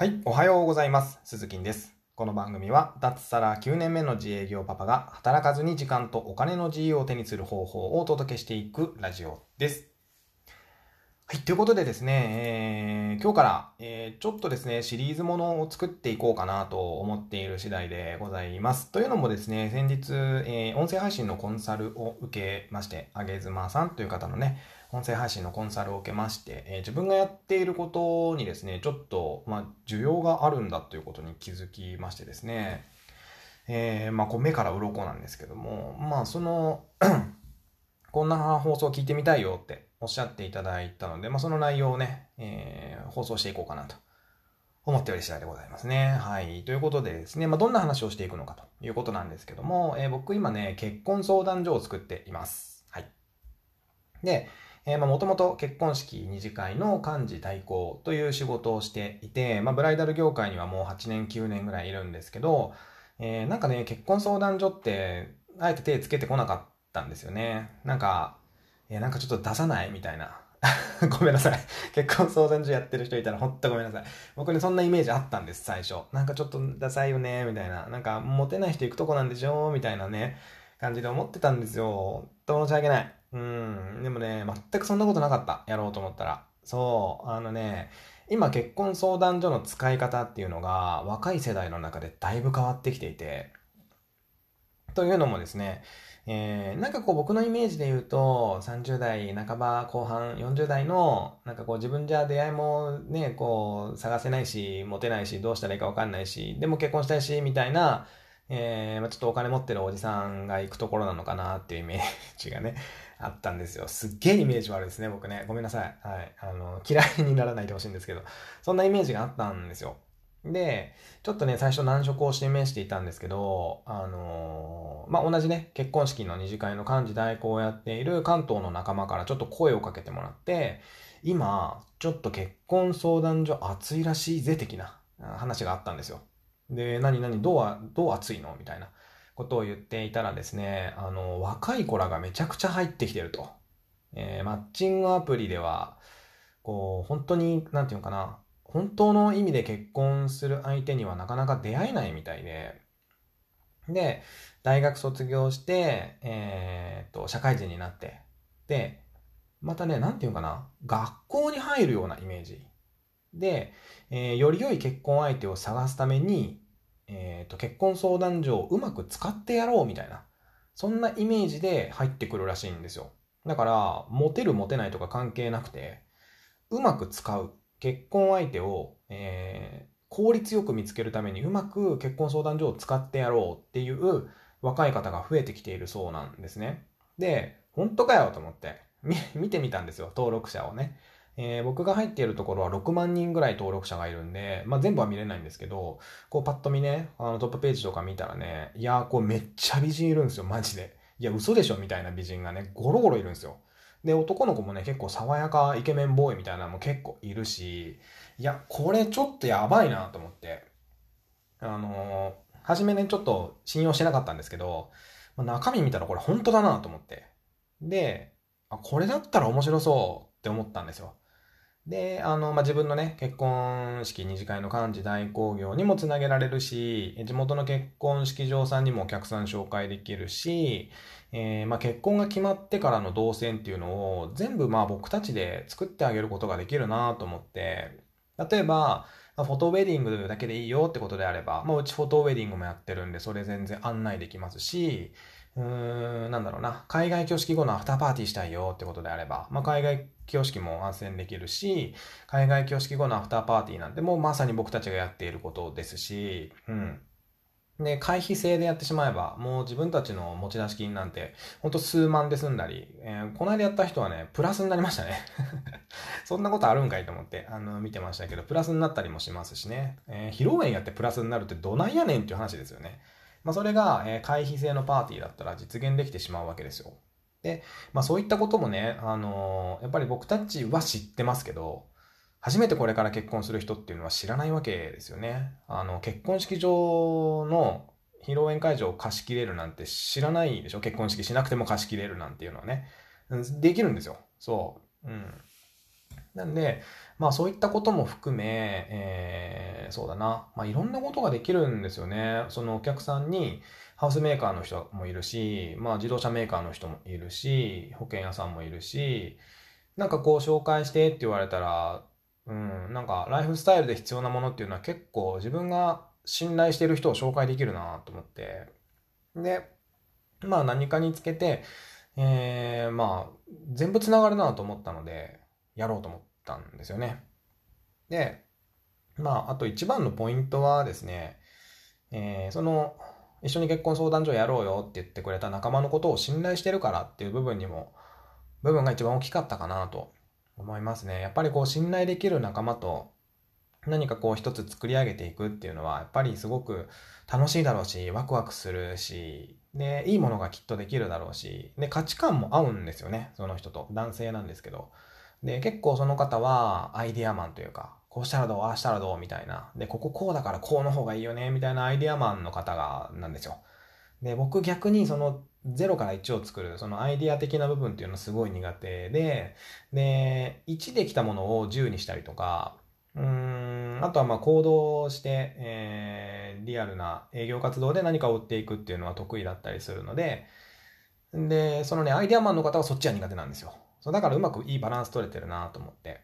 はい、おはようございます。鈴木です。この番組は、脱サラ9年目の自営業パパが働かずに時間とお金の自由を手にする方法をお届けしていくラジオです。はい、ということでですね、えー今日から、えーちょっとですね、シリーズものを作っていこうかなと思っている次第でございます。というのもですね、先日、えー音声配信のコンサルを受けまして、あげずまさんという方のね、音声配信のコンサルを受けまして、えー自分がやっていることにですね、ちょっと、まあ、需要があるんだということに気づきましてですね、えーまあ、こう目から鱗なんですけども、まあ、その、こんな放送を聞いてみたいよっておっしゃっていただいたので、まあ、その内容をね、えー放送していこうかなと思っており次第でございますね。はい。ということでですね、まあ、どんな話をしていくのかということなんですけども、えー僕今ね、結婚相談所を作っています。はい。で、えーまあ、もともと結婚式二次会の幹事代行という仕事をしていて、まあ、ブライダル業界にはもう8年9年ぐらいいるんですけど、えーなんかね、結婚相談所って、あえて手つけてこなかったんですよね。なんか、えーなんかちょっと出さないみたいな。ごめんなさい。結婚相談所やってる人いたらほんとごめんなさい。僕ね、そんなイメージあったんです、最初。なんかちょっとダサいよね、みたいな。なんか、モテない人行くとこなんでしょみたいなね、感じで思ってたんですよ。と申し訳ない。うん。でもね、全くそんなことなかった。やろうと思ったら。そう。あのね、今結婚相談所の使い方っていうのが若い世代の中でだいぶ変わってきていて、というのもですね、えーなんかこう僕のイメージで言うと、30代半ば後半、40代の、なんかこう自分じゃ出会いもね、こう探せないし、モテないし、どうしたらいいかわかんないし、でも結婚したいし、みたいな、えーちょっとお金持ってるおじさんが行くところなのかなっていうイメージがね、あったんですよ。すっげえイメージ悪いですね、僕ね。ごめんなさい。はい。あの、嫌いにならないでほしいんですけど、そんなイメージがあったんですよ。で、ちょっとね、最初難色を示していたんですけど、あのーまあ、同じね、結婚式の二次会の幹事代行をやっている関東の仲間からちょっと声をかけてもらって、今、ちょっと結婚相談所熱いらしいぜ、的な話があったんですよ。で、何何どう、どう熱いの？みたいなことを言っていたらですね、あの、若い子らがめちゃくちゃ入ってきてると。えーマッチングアプリでは、こう、本当に、なんていうのかな、本当の意味で結婚する相手にはなかなか出会えないみたいで、で、大学卒業して、えーっと、社会人になって、で、またね、なんていうのかな、学校に入るようなイメージ。で、えーより良い結婚相手を探すために、えーと、結婚相談所をうまく使ってやろうみたいな、そんなイメージで入ってくるらしいんですよ。だから、モテるモテないとか関係なくて、うまく使う。結婚相手を、えー効率よく見つけるためにうまく結婚相談所を使ってやろうっていう若い方が増えてきているそうなんですね。で、本当かよと思って、見てみたんですよ、登録者をね。えー僕が入っているところは6万人ぐらい登録者がいるんで、まあ、全部は見れないんですけど、こうパッと見ね、あのトップページとか見たらね、いやー、こうめっちゃ美人いるんですよ、マジで。いや、嘘でしょみたいな美人がね、ゴロゴロいるんですよ。で、男の子もね、結構爽やかイケメンボーイみたいなのも結構いるし、いや、これちょっとやばいなと思って。あのー初めね、ちょっと信用してなかったんですけど、まあ中身見たらこれ本当だなと思って。で、あ、これだったら面白そうって思ったんですよ。で、あの、まあ、自分のね、結婚式二次会の幹事代行業にもつなげられるし、地元の結婚式場さんにもお客さん紹介できるし、えーまあ、結婚が決まってからの動線っていうのを全部まあ僕たちで作ってあげることができるなと思って、例えば、まフォトウェディングだけでいいよってことであれば、まあ、うちフォトウェディングもやってるんで、それ全然案内できますし、うーん、なんだろうな、海外挙式後のアフターパーティーしたいよってことであれば、まあ、海外挙式も安全できるし、海外挙式後のアフターパーティーなんてもうまさに僕たちがやっていることですし、うん。で、会費制でやってしまえば、もう自分たちの持ち出し金なんて、ほんと数万で済んだり、えーこの間やった人はね、プラスになりましたね。そんなことあるんかいと思って、あの、見てましたけど、プラスになったりもしますしね。えー披露宴やってプラスになるってどないやねんっていう話ですよね。まあ、それが、えー会費制のパーティーだったら実現できてしまうわけですよ。で、まあ、そういったこともね、あのーやっぱり僕たちは知ってますけど、初めてこれから結婚する人っていうのは知らないわけですよね。あの、結婚式場の披露宴会場を貸し切れるなんて知らないでしょ？結婚式しなくても貸し切れるなんていうのはね。できるんですよ。そう。うん。なんで、まあそういったことも含め、えー、そうだな、まあいろんなことができるんですよね。そのお客さんに、ハウスメーカーの人もいるし、まあ自動車メーカーの人もいるし、保険屋さんもいるし、なんかこう紹介してって言われたら、うん、なんかライフスタイルで必要なものっていうのは結構自分が信頼している人を紹介できるなと思って。で、まあ何かにつけて、えー、まあ全部つながるなと思ったので、やろうと思ったんですよね。で、まああと一番のポイントはですね、えー、その一緒に結婚相談所やろうよって言ってくれた仲間のことを信頼してるからっていう部分にも、部分が一番大きかったかなと思いますね。やっぱりこう信頼できる仲間と何かこう一つ作り上げていくっていうのはやっぱりすごく楽しいだろうし、ワクワクするし、で、いいものがきっとできるだろうし、で、価値観も合うんですよね、その人と。男性なんですけど。で、結構その方はアイディアマンというか、こうしたらどう、ああしたらどうみたいな。で、こここうだからこうの方がいいよねみたいなアイディアマンの方が、なんですよ。で、僕逆にその0から1を作る、そのアイディア的な部分っていうのはすごい苦手で、で、1できたものを10にしたりとか、うーん、あとはまあ行動して、えー、リアルな営業活動で何かを売っていくっていうのは得意だったりするので、で、そのね、アイディアマンの方はそっちは苦手なんですよ。そうだからうまくいいバランス取れてるなと思って。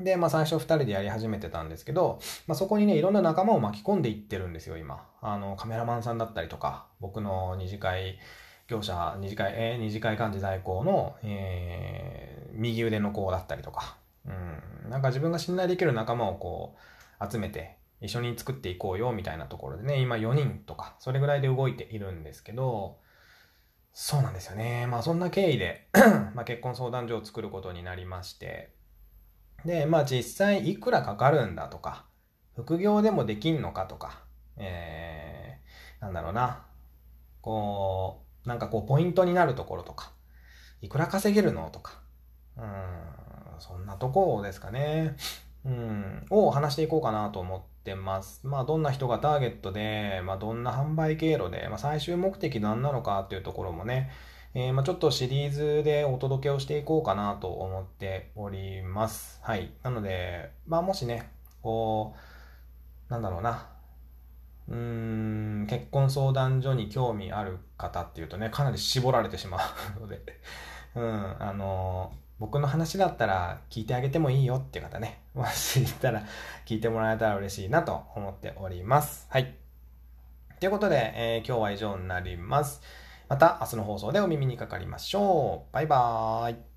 で、まあ最初2人でやり始めてたんですけど、まあそこにね、いろんな仲間を巻き込んでいってるんですよ、今。あの、カメラマンさんだったりとか、僕の二次会業者、二次会、えー、二次会幹事代行の、えー、右腕の子だったりとか、うん、なんか自分が信頼できる仲間をこう、集めて、一緒に作っていこうよ、みたいなところでね、今4人とか、それぐらいで動いているんですけど、そうなんですよね。まあそんな経緯で まあ結婚相談所を作ることになりまして、で、まあ実際いくらかかるんだとか、副業でもできんのかとか、えー、なんだろうな、こう、なんかこうポイントになるところとか、いくら稼げるのとか、うん、そんなとこですかね。うん、を話していこうかなと思っててます。まあ、どんな人がターゲットで、まあ、どんな販売経路で、まあ、最終目的何なのかっていうところもね、えー、まあ、ちょっとシリーズでお届けをしていこうかなと思っております。はい。なので、まあもしね、こう、なんだろうな、うーん、結婚相談所に興味ある方っていうとね、かなり絞られてしまうので、うん、あの僕の話だったら聞いてあげてもいいよっていう方ね、もしいたら聞いてもらえたら嬉しいなと思っております。はい。ということで、えー、今日は以上になります。また明日の放送でお耳にかかりましょう。バイバーイ。